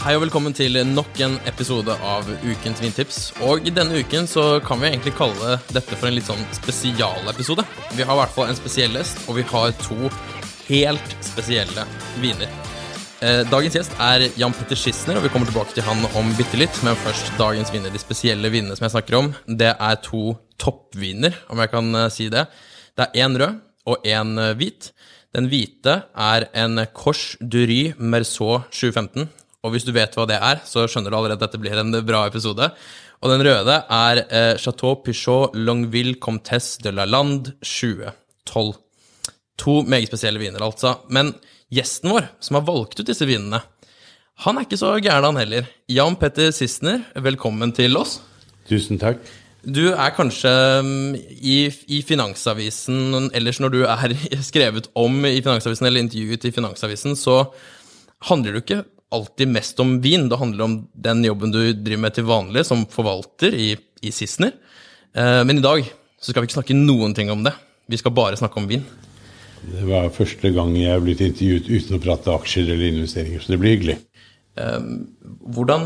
Hei og velkommen til nok en episode av Ukens vintips. Og denne uken så kan vi egentlig kalle dette for en litt sånn spesialepisode. Vi har i hvert fall en spesiell gjest, og vi har to helt spesielle viner. Eh, Dagens gjest er Jan Petter Schissner, og vi kommer tilbake til han om bitte litt. Men først dagens viner. De spesielle vinene som jeg snakker om, det er to toppviner, om jeg kan eh, si det. Det er én rød og én eh, hvit. Den hvite er en Corche Dury Merceau 2015. Og hvis du vet hva det er, så skjønner du allerede at dette blir en bra episode. Og den røde er eh, Chateau Pichot Longueville Comtesse de la Lande 2012. To meget spesielle viner, altså. Men gjesten vår, som har valgt ut disse vinene, han er ikke så gæren, han heller. Jan Petter Sissener, velkommen til oss. Tusen takk. Du er kanskje mm, i, i Finansavisen, ellers når du er skrevet om i Finansavisen eller intervjuet i Finansavisen, så handler du ikke alltid mest om vin. Det handler om den jobben du driver med til vanlig som forvalter i, i Sissener. Eh, men i dag så skal vi ikke snakke noen ting om det. Vi skal bare snakke om vin. Det var første gang jeg er blitt intervjuet uten å prate aksjer eller investeringer, så det blir hyggelig. Hvordan,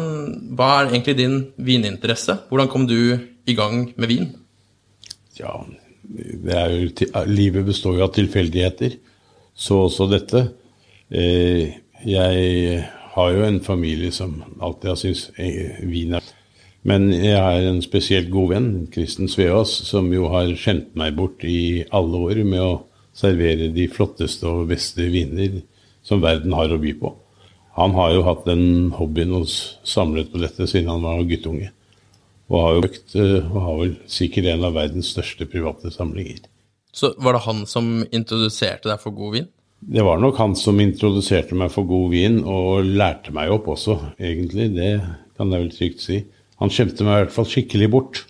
hva er egentlig din vininteresse? Hvordan kom du i gang med vin? Ja, det er jo, livet består jo av tilfeldigheter, så også dette. Eh, jeg har jo en familie som alltid har syntes eh, vin er Men jeg har en spesielt god venn, Kristen Sveås, som jo har skjemt meg bort i alle år med å servere de flotteste og beste viner som verden har å by på. Han har jo hatt den hobbyen og samlet på dette siden han var guttunge. Og har jo økt, eh, og har vel sikkert en av verdens største private samlinger. Så var det han som introduserte deg for god vin? Det var nok han som introduserte meg for god vin, og lærte meg opp også, egentlig. Det kan jeg vel trygt si. Han skjemte meg i hvert fall skikkelig bort.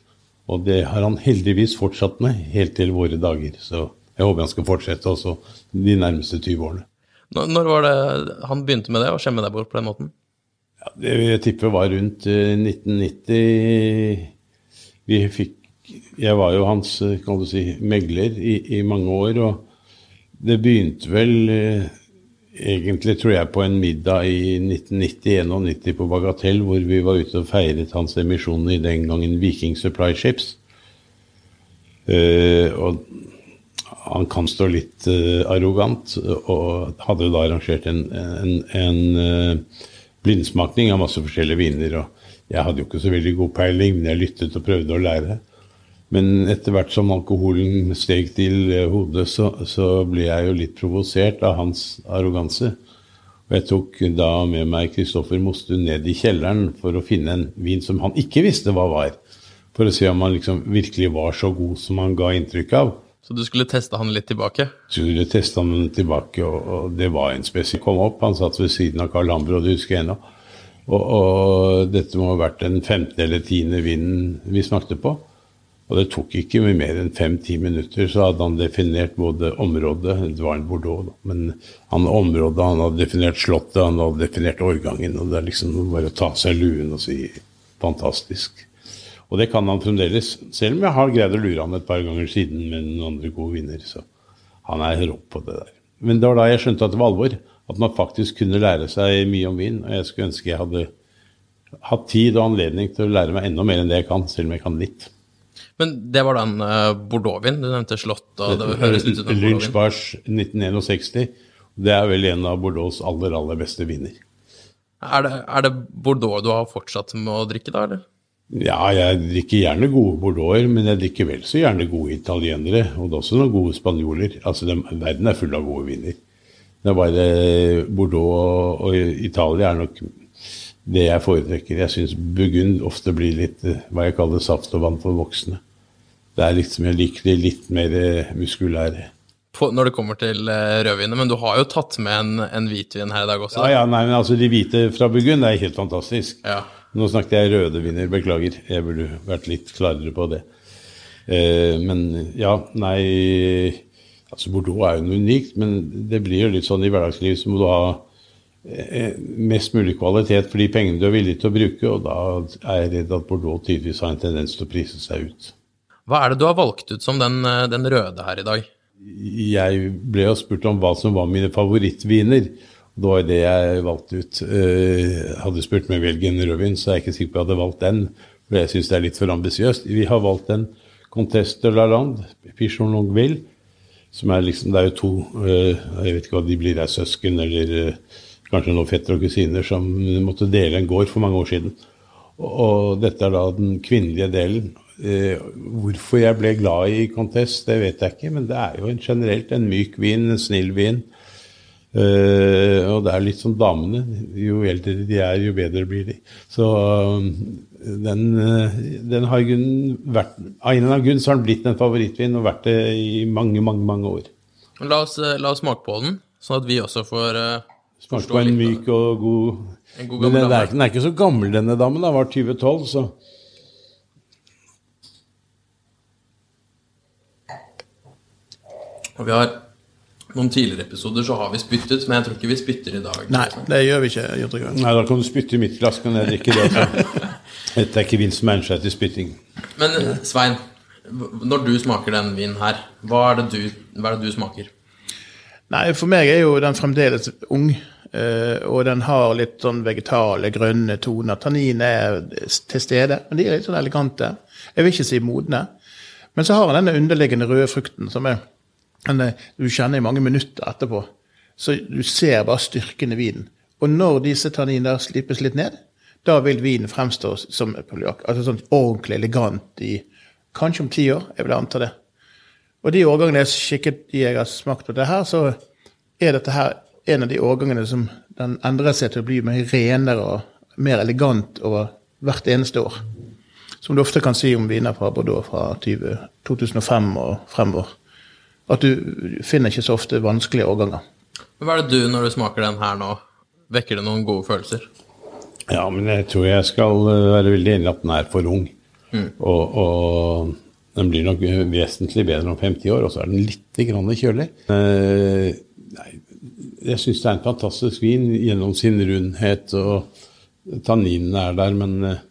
Og det har han heldigvis fortsatt med helt til våre dager. Så jeg håper han skal fortsette også de nærmeste 20 årene. Når, var det han begynte med det, å skjemme deg bort på den måten? Ja, det vil jeg tippe var rundt eh, 1990. Vi fikk Jeg var jo hans eh, kan du si, megler i, i mange år. Og det begynte vel eh, egentlig, tror jeg, på en middag i 1990-91 på Bagatell, hvor vi var ute og feiret hans emisjon i den gangen Viking Supply Ships. Uh, og han kan stå litt uh, arrogant, og hadde da arrangert en, en, en uh, blindsmakning av masse forskjellige viner. og Jeg hadde jo ikke så veldig god peiling, men jeg lyttet og prøvde å lære. Men etter hvert som alkoholen steg til eh, hodet, så, så ble jeg jo litt provosert av hans arroganse. Og jeg tok da med meg Kristoffer Mostu ned i kjelleren for å finne en vin som han ikke visste hva var. For å se om han liksom virkelig var så god som han ga inntrykk av. Så du skulle teste han litt tilbake? Skulle teste testa han tilbake, og, og det var en spesiell Kom opp, han satt ved siden av Carl Hambro, det husker jeg ennå. Og, og dette må ha vært den femte eller tiende vinen vi smakte på. Og det tok ikke mer enn fem-ti minutter, så hadde han definert både området Det var en Bordeaux, men han området, han hadde definert slottet, han hadde definert årgangen. Og det er liksom bare å ta av seg luen og si fantastisk. Og det kan han fremdeles, selv om jeg har greid å lure han et par ganger siden med noen andre gode vinner. Så han er rå på det der. Men det var da jeg skjønte at det var alvor. At man faktisk kunne lære seg mye om vin. Og jeg skulle ønske jeg hadde hatt tid og anledning til å lære meg enda mer enn det jeg kan, selv om jeg kan litt. Men det var den uh, Bordeaux-vin? Du nevnte Slott. og det høres ut som en Lynch Bordeaux-vin. Bars 1961. Det er vel en av Bordeaux' aller, aller beste viner. Er det, er det Bordeaux du har fortsatt med å drikke, da? eller? Ja, jeg drikker gjerne gode bordeauxer, men jeg drikker vel så gjerne gode italienere. Og det er også noen gode spanjoler. Altså, de, verden er full av gode viner. Det er bare Bordeaux og, og Italia er nok det jeg foretrekker. Jeg syns Burgund ofte blir litt eh, hva jeg kaller saft og vann for voksne. Det er liksom, Jeg liker de litt mer eh, muskulære. På, når det kommer til uh, men du har jo tatt med en, en hvitvin her i dag også. Ja, ja, nei, men altså De hvite fra Burgund er helt fantastisk. Ja. Nå snakket jeg røde viner, beklager. Jeg burde vært litt klarere på det. Eh, men ja, nei altså Bordeaux er jo noe unikt, men det blir jo litt sånn i hverdagslivet så må du ha eh, mest mulig kvalitet for de pengene du er villig til å bruke, og da er jeg redd at Bordeaux tydeligvis har en tendens til å prise seg ut. Hva er det du har valgt ut som den, eh, den røde her i dag? Jeg ble jo spurt om hva som var mine favorittviner. Det var det jeg valgte ut. Hadde hadde spurt meg velge en rødvin, så er jeg ikke sikker på at jeg hadde valgt den. For jeg syns det er litt for ambisiøst. Vi har valgt en Conteste de la Lande, Pichon Longueville, som er liksom Det er jo to uh, Jeg vet ikke hva de blir, er søsken eller kanskje noen fetter og kusiner som måtte dele en gård for mange år siden. Og dette er da den kvinnelige delen. Uh, hvorfor jeg ble glad i Contest, det vet jeg ikke, men det er jo en generelt en myk vin, en snill vin. Eh, og det er litt som damene. Jo eldre de er, jo bedre blir de. Så uh, den, uh, den, har vært Av en eller annen grunn så har den blitt en favorittvin og vært det i mange, mange mange år. La oss, la oss smake på den, sånn at vi også får Smake på en myk og god, en god Men den er, den er, ikke så gammel, denne damen. Den var 2012, så Og vi har noen tidligere episoder så har vi spyttet, men jeg tror ikke vi spytter i dag. Nei, det gjør vi ikke. Gjør Nei, Da kan du spytte i mitt glass, kan jeg drikke det også. Dette er ikke vin som egner seg til spytting. Men Svein, når du smaker den vinen her, hva er, det du, hva er det du smaker? Nei, for meg er jo den fremdeles ung. Og den har litt sånn vegetale, grønne toner. Tannin er til stede, men de er litt sånn elegante. Jeg vil ikke si modne. Men så har den denne underliggende røde frukten som er men du kjenner i mange minutter etterpå. Så du ser bare styrken i vinen. Og når disse tanninene slipes litt ned, da vil vinen fremstå som. Altså sånn ordentlig elegant i kanskje om ti år. Jeg vil anta det. Og de årgangene jeg skikket, de jeg har smakt på det her, så er dette her en av de årgangene som den endrer seg til å bli mer renere og mer elegant over hvert eneste år. Som du ofte kan si om viner fra Bordeaux fra 20, 2005 og fremover at du finner ikke så ofte vanskelige årganger. Hva er det du, når du smaker den her nå, vekker det noen gode følelser? Ja, men jeg tror jeg skal eh, være veldig enig i at den er for ung. Mm. Og, og, den blir nok vesentlig bedre om 50 år, og så er den litt grann kjølig. Eh, nei, jeg syns det er en fantastisk vin gjennom sin rundhet, og tanninene er der, men eh,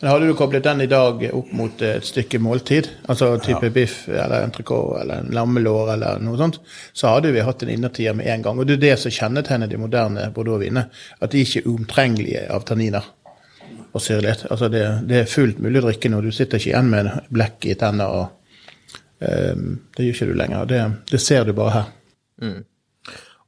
men Hadde du koblet den i dag opp mot et stykke måltid, altså type ja. biff eller entrecôte eller en lammelår eller noe sånt, så hadde vi hatt en innertier med en gang. Og det er det som kjennetegner de moderne bordeauxvinene. At de ikke er uomtrengelige av tanniner og syrlighet. Altså det, det, er fullt mulig å drikke når du sitter ikke igjen med blekk i tenner. og um, Det gjør ikke du lenger. Det, det ser du bare her. Mm.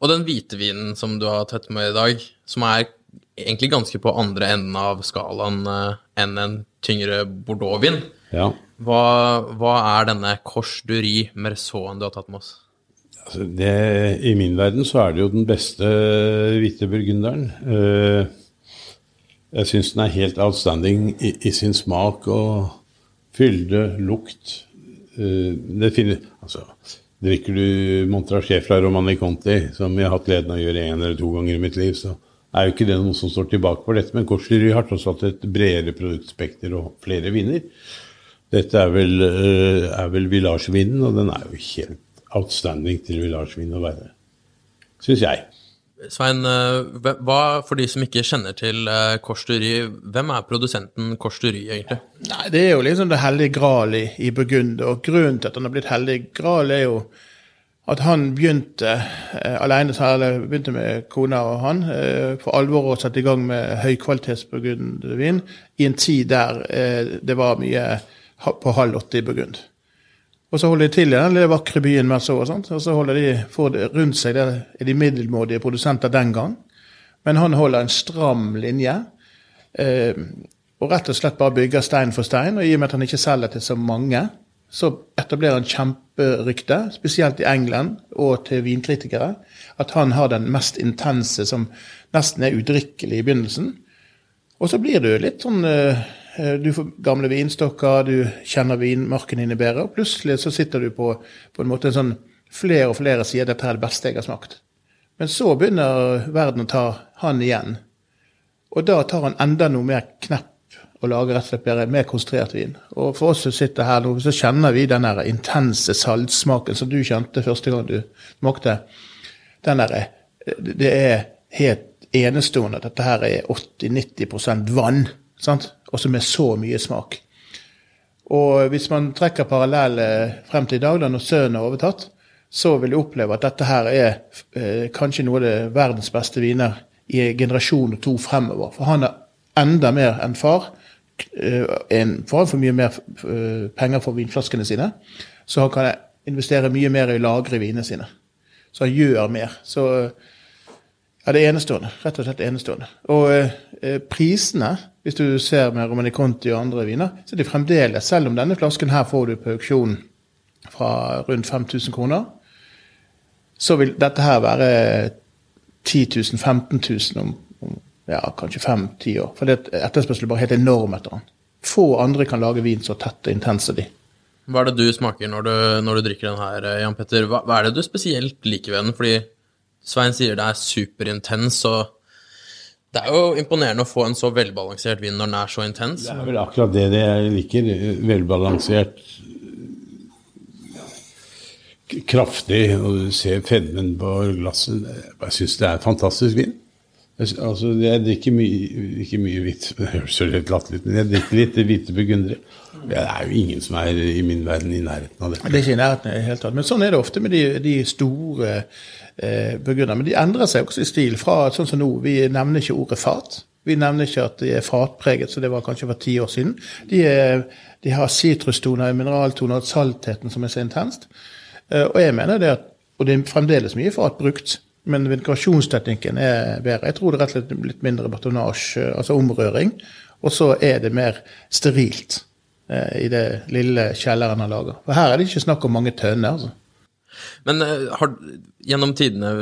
Og den hvite vinen som du har tatt med i dag, som er egentlig ganske på andre enden av skalaen uh, enn en tyngre bordeauxvin. Ja. Hva, hva, er denne Kors du Rie du har tatt med oss? Altså det, I min verden så er det jo den beste hvite burgunderen. Uh, jeg syns den er helt outstanding i, i, sin smak og fylde, lukt. Uh, det finner, altså, Drikker du Montrachet fra Romani Conti, som jeg har hatt gleden av å gjøre én eller to ganger i mitt liv, så er jo ikke det noe som står tilbake for dette. Men Korslery har tross alt et bredere produktspekter og flere viner. Dette er vel, eh, er vel Village-vinen, og den er jo helt outstanding til Village-vin å være. Syns jeg. Svein, eh, hva, for de som ikke kjenner til Kors Dury, hvem er produsenten Korslery egentlig? Nei, Det er jo liksom det hellige gral i, i Burgund, og grunnen til at han har blitt hellig gral, er jo at han begynte eh, alene, eller begynte med kona og han, eh, for alvor å sette i gang med høykvalitetsburgundvin i en tid der eh, det var mye på halv åtte i Burgund. Og så holder de til i den lille vakre byen Merceau, og sånt, og så holder de, får rundt seg det er de middelmådige produsenter den gang. Men han holder en stram linje. Eh, og rett og slett bare bygger stein for stein. Og i og med at han ikke selger til så mange, så etablerer han kjemperykte, spesielt i England og til vinkritikere, at han har den mest intense, som nesten er udrikkelig i begynnelsen. Og så blir du litt sånn eh, Du får gamle vinstokker, du kjenner vinmarken dine bedre, og plutselig så sitter du på, på en måte en sånn Flere og flere sier dette er det beste jeg har smakt. Men så begynner verden å ta han igjen. Og da tar han enda noe mer knepp og lager rett og slett bedre, mer konsentrert vin. Og for oss som sitter her nå, så kjenner vi den der intense saltsmaken som du kjente første gang du smakte. Den der, det er helt enestående at dette her er 80-90% vann, sant? også med så mye smak. Og hvis man trekker parallell frem til i dag, da når sønnen er overtatt, så vil du oppleve at dette her er eh, kanskje noe av det verdens beste viner i generasjon to fremover. For han er enda mer enn far. Eh, en, får for mye mer eh, penger for vinflaskene sine, så han kan investere mye mer i å lagre vinene sine. Så han gjør mer. Så ja, det er enestående. Rett og slett enestående. Og eh, prisene, hvis du ser med Romani Conti og andre viner, så er de fremdeles, selv om denne flasken her får du på auksjon fra rundt 5000 kroner, så vil dette her være 10 000, 15 000 om, om ja, kanskje fem-ti år. For etterspørselen er bare helt enorm etter den. Få andre kan lage vin så tett og intens som de. Hva er det du smaker når du, når du drikker den her, Jan Petter? Hva, hva, er det du spesielt liker ved den? Fordi Svein sier det er superintens, og det er jo imponerende å få en så velbalansert vin når den er så intens. Det er vel akkurat det jeg liker. Velbalansert, kraftig, og du ser fedmen på glasset. Jeg syns det er fantastisk vin. Altså, Jeg drikker mye, ikke mye hvitt, det høres litt men jeg drikker litt hvite burgundere. Det er jo ingen som er i min verden i nærheten av det. Det er ikke i nærheten i det hele tatt. Men sånn er det ofte med de, de store eh, burgunderne. Men de endrer seg også i stil. fra sånn som nå, Vi nevner ikke ordet fat. Vi nevner ikke at de er fatpreget, så det var kanskje for ti år siden. De, er, de har sitrustoner, mineraltoner og saltheten som er så intenst. Eh, og jeg mener det at, og det er fremdeles mye fat brukt, men ventilasjonsteknikken er bedre. Jeg tror det er rett og slett litt mindre batonasje, altså omrøring. Og så er det mer sterilt eh, i det lille kjelleren han lager. For her er det ikke snakk om mange tønner. altså. Men eh, har, gjennom tidene,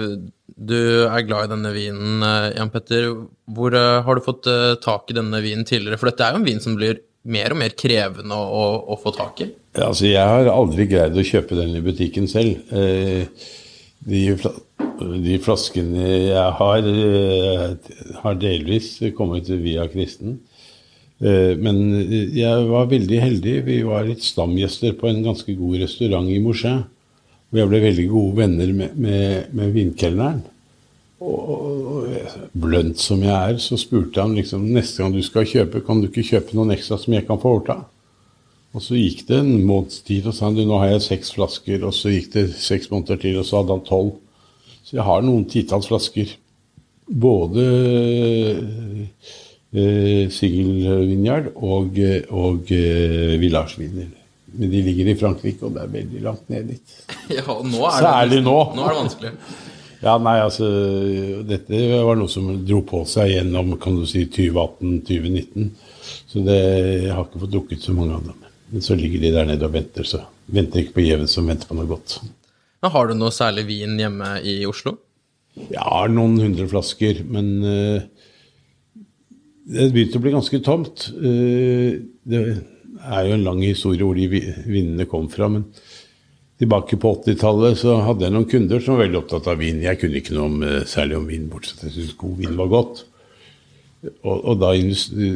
du er glad i denne vinen, Jan Petter. Hvor har du fått tak i denne vinen tidligere? For dette er jo en vin som blir mer og mer krevende å, å, å få tak i? Ja, altså, jeg har aldri greid å kjøpe den i butikken selv. Eh, de, de, flaskene jeg har, eh, har delvis kommet via kristen. Eh, men jeg var veldig heldig. Vi var litt stamgjester på en ganske god restaurant i Mosjø. Og jeg ble veldig gode venner med, med, med vinkelneren. Og blønt som jeg er, så spurte han liksom neste gang du skal kjøpe, kan du ikke kjøpe noen ekstra som jeg kan få overta? Og så gikk det en måneds tid, og sa han nå har jeg seks flasker. Og så gikk det seks måneder til, og så hadde han tolv. Så jeg har noen titalls flasker. Både eh, singelvinjard og, og eh, Village-viner. Men de ligger i Frankrike, og det er veldig langt ned dit. Ja, nå er det, nå. Nå er det vanskelig. Ja, nei, altså Dette var noe som dro på seg gjennom kan du si, 2018-2019. Så det, jeg har ikke fått drukket så mange av dem. Men så ligger de der nede og venter, så venter ikke på gjeven som venter på noe godt. Men Har du noe særlig vin hjemme i Oslo? Jeg har noen hundre flasker, men uh, det begynte å bli ganske tomt. Uh, det er jo en lang historie hvor de vinene kom fra. men Tilbake på 80-tallet så hadde jeg noen kunder som var veldig opptatt av vin. Jeg kunne ikke noe om, eh, særlig om vin, bortsett fra at jeg syntes god vin var godt. Og, og, da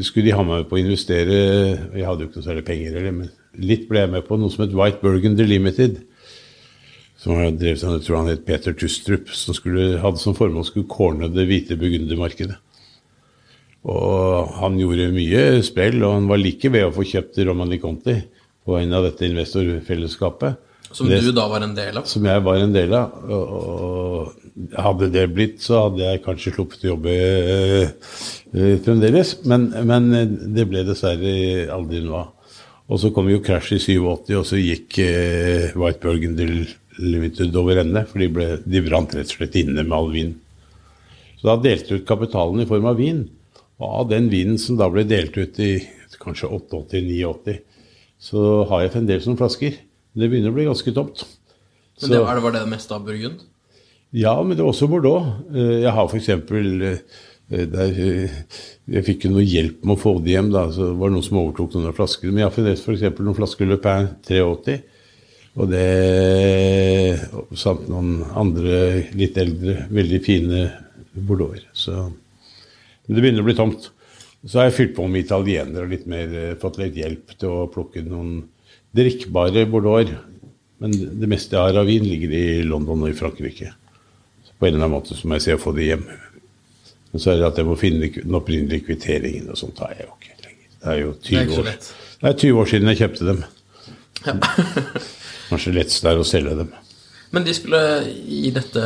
skulle de ha meg med på å investere Jeg hadde jo ikke noe særlig penger, eller, men litt ble jeg med på noe som het White Burgundy Limited. Som har drevet seg, jeg tror han het Peter Tustrup, som skulle, hadde som formål skulle corne det hvite burgundermarkedet. Og han gjorde mye sprell, og han var like ved å få kjøpt Romani Conti på en av dette investorfellesskapet. Som det, du da var en del av? Som jeg var en del av. Og hadde det blitt, så hadde jeg kanskje sluppet å jobbe øh, fremdeles. Men, men, det ble dessverre aldri noe av. Og så kom jo krasjet i 87, og så gikk øh, White Burgundy Limited over ende. For de, ble, de brant rett og slett inne med all vin. Så da delte ut kapitalen i form av vin. Og av den vinen som da ble delt ut i kanskje 88-89, så har jeg fremdeles noen flasker. Det begynner å bli ganske tomt. Men det, var det det meste av Burgund? Ja, men det er også Bordeaux. Eh, jeg har f.eks. Eh, Eh, Der, jeg fikk jo noe hjelp med å få det hjem. da, så Det var noen som overtok noen flasker. Men jeg har fremdeles f.eks. noen flasker Le Pain 380. Og det samt noen andre litt eldre, veldig fine bordeauxer. Så Men det begynner å bli tomt. Så har jeg fylt på med italienere og litt mer, eh, fått litt hjelp til å plukke noen drikkbare bordeauxer. Men det meste jeg har av vin, ligger i London og i Frankrike. Så på en eller annen måte så må jeg se å få det hjem. Men så er det at jeg må finne den opprinnelige kvitteringen, og sånt har jeg jo ikke lenger. Det er jo Det er 20 år, det er 20 år siden jeg kjøpte dem. Ja. Kanskje lettest er å selge dem. Men de skulle i dette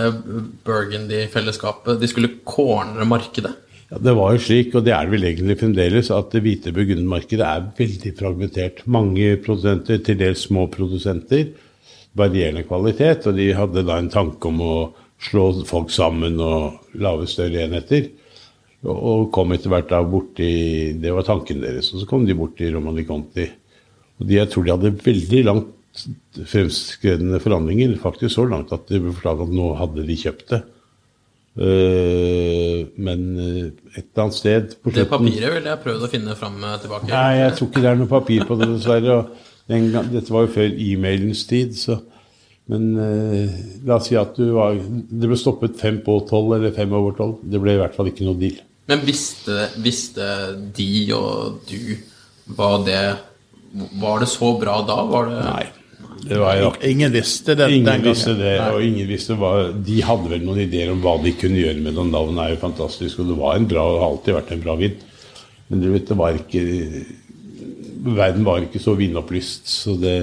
Burgundy-fellesskapet De skulle cornere markedet. Ja, Det var jo slik, og det er det vel egentlig fremdeles, at det hvite burgundermarkedet er veldig fragmentert. Mange produsenter, til dels små produsenter, varierende kvalitet, og de hadde da en tanke om å slå folk sammen og lage større enheter. Og, kom etter hvert da borti Det var tanken deres. Og så kom de bort til Romani Conti. Og de, jeg tror de hadde veldig langt fremskredne forhandlinger, faktisk så langt at de ble fortalt at nå hadde de kjøpt det. Eh, men eh, et eller annet sted på Det slutten papiret ville jeg prøvd å finne fram eh, tilbake. Nei, jeg tror ikke det er noe papir på det, dessverre. Gang, dette var jo før e-mailens tid, så Men eh, la oss si at du var Det ble stoppet fem på tolv eller fem over tolv. Det ble i hvert fall ikke noe deal. Men visste, visste de og du hva det Var det så bra da? Var det Nei. Det var jo Ingen visste det den Ingen gangen. visste det, Nei. og ingen visste hva De hadde vel noen ideer om hva de kunne gjøre med det. Navnet er jo fantastisk, og det var en bra, og har alltid vært en bra vin. Men du vet, det var ikke Verden var ikke så vinopplyst, så det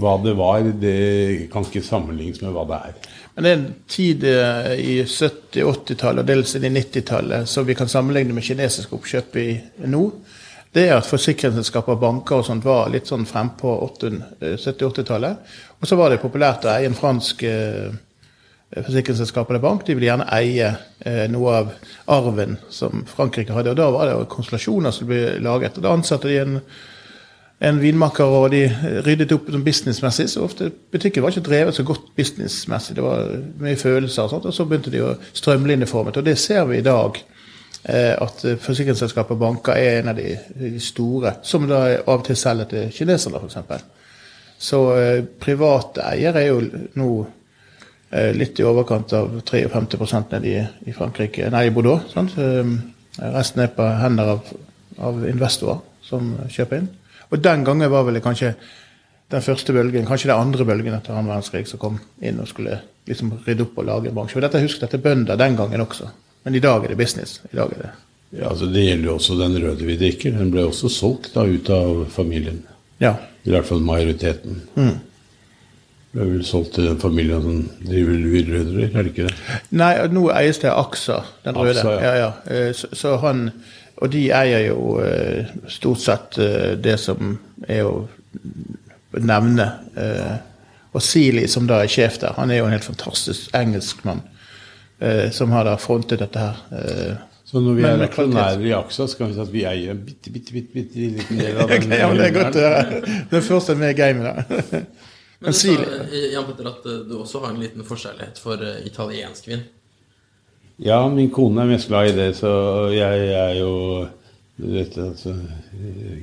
Hva det var, det kan ikke sammenlignes med hva det er. Men det er en tid eh, i 70-, 80-tallet og dels i 90-tallet som vi kan sammenligne med kinesisk oppkjøp i nå. Det er at forsikringsselskaper banker og sånt var litt sånn frempå 70-, 80-tallet. Og så var det populært å eie en fransk eh, forsikringsselskap eller bank. De ville gjerne eie eh, noe av arven som Frankrike hadde. Og da var det jo konstellasjoner som ble laget. Og da ansatte de en en vinmaker, og de ryddet opp sånn businessmessig. Så ofte butikken var ikke drevet så godt businessmessig. Det var mye følelser og sånt, og så begynte de å strømlinjeforme. Og det ser vi i dag. Eh, At forsikringsselskaper og banker er en av de, store, som da av og til selger til kinesere, f.eks. Så eh, private eiere er jo nå eh, litt i overkant av 53% nede i, i Frankrike, nei, i Bordeaux. Sant? Eh, resten er på hender av, av investorer som kjøper inn. Og den gangen var vel kanskje den første bølgen, kanskje den andre bølgen etter annen verdenskrig, som kom inn og skulle liksom rydde opp og lage en bransje. Og dette husk dette er bønder den gangen også. Men i dag er det business. I dag er det Ja, altså Det gjelder jo også den røde vi drikker. Den ble også solgt da ut av familien. Ja. I hvert fall majoriteten. Ble vel solgt til den familien som driver Louis Rødrer, er det ikke det? Nei, nå eies det av AXA, den røde. AXA, ja. ja. Ja, Eh, Så, så han Og de eier jo eh, stort sett eh, det som er å nevne. Og Seeley, som da er sjef der, han er jo en helt fantastisk engelskmann eh, som har da frontet dette her. eh. Så når vi er med aksjonærer i AXA, så kan vi si at vi eier en bitte, bitte, bitte, bitte liten del av den. ja, men det er godt å høre. Det er først med i gamet, da. Men du sa, Jan Petter, at eh, du også har en liten forskjellighet for eh, italiensk vin. Ja, min kone er mest glad i det, så jeg er jo du vet, altså,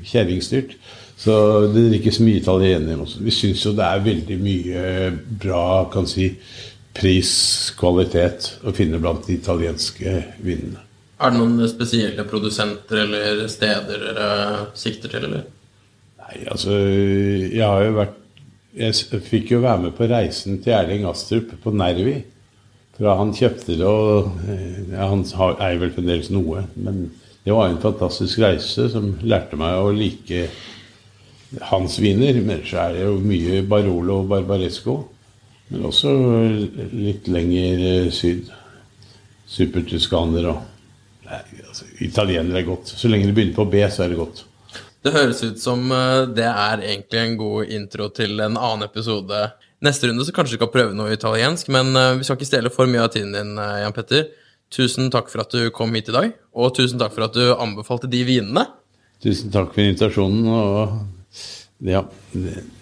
kjerringstyrt. Så det drikkes mye italiener også. Vi syns jo det er veldig mye bra kan si, pris-kvalitet å finne blant de italienske vinene. Er det noen spesielle produsenter eller steder dere sikter til, eller? Nei, altså Jeg har jo vært Jeg fikk jo være med på reisen til Erling Astrup på Nervi. Fra han kjøpte det, og eh, ja, han har- eier vel fremdeles noe. Men det var en fantastisk reise som lærte meg å like hans viner. Men så er det jo mye Barolo og Barbaresco. Men også litt lenger eh, syd. Supertuskaner og Nei, altså, Italienere er godt. Så lenge det begynner på B, så er det godt. Det høres ut som eh, det er egentlig en god intro til en annen episode. Neste runde så kanskje du skal prøve noe italiensk, men eh, vi skal ikke stjele for mye av tiden din, Jan Petter. Tusen takk for at du kom hit i dag, og tusen takk for at du anbefalte de vinene. Tusen takk for invitasjonen. og ja,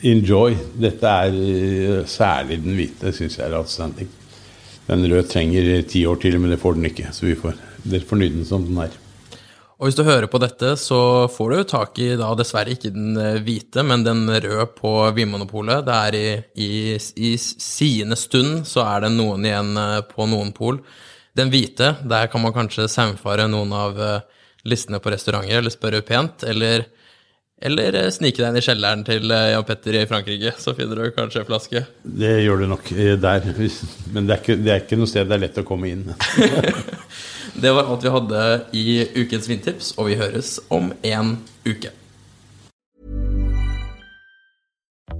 enjoy. Dette er eh, særlig den hvite, syns jeg er outstanding. Den røde trenger ti år til, men det får den ikke. Så vi får dere fornøyd den som den er. Og hvis du hører på dette, så får du tak i da dessverre ikke den eh, hvite, men den røde på Vinmonopolet. Det er i, i, i sine stund så er det noen igjen eh, på noen pol. Den hvite, der kan man kanskje saumfare noen av listene på restauranter, eller spørre pent, eller, eller snike deg inn i kjelleren til Jan Petter i Frankrike, så finner du kanskje en flaske. Det gjør du nok der, men det er ikke, det er ikke noe sted det er lett å komme inn. Det var alt vi hadde i ukens vindtips, og vi høres om en uke.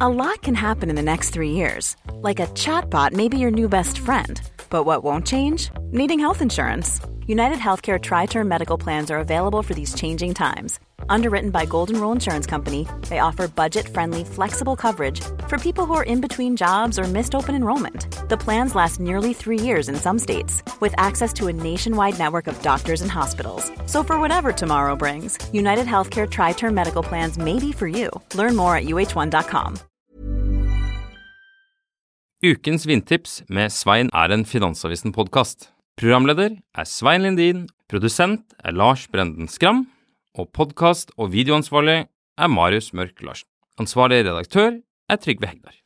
A lot can happen in the next three years. Like a chatbot may be your new best friend. But what won't change? Needing health insurance. United Healthcare Tri Term Medical Plans are available for these changing times Underwritten by Golden Rule Insurance Company, they offer budget-friendly, flexible coverage for people who are in between jobs or missed open enrollment. The plans last nearly three years in some states, with access to a nationwide network of doctors and hospitals. So for whatever tomorrow brings, United Healthcare Tri-Term Medical Plans may be for you. Learn more at uh1.com. Ukens vindtips med Svein er en Finansavisen-podkast. Programleder er Svein Lindin, produsent er Lars Brenden Skram, og podkast- og videoansvarlig er Marius Mørk Larsen. Ansvarlig redaktør er Trygve Hegnar.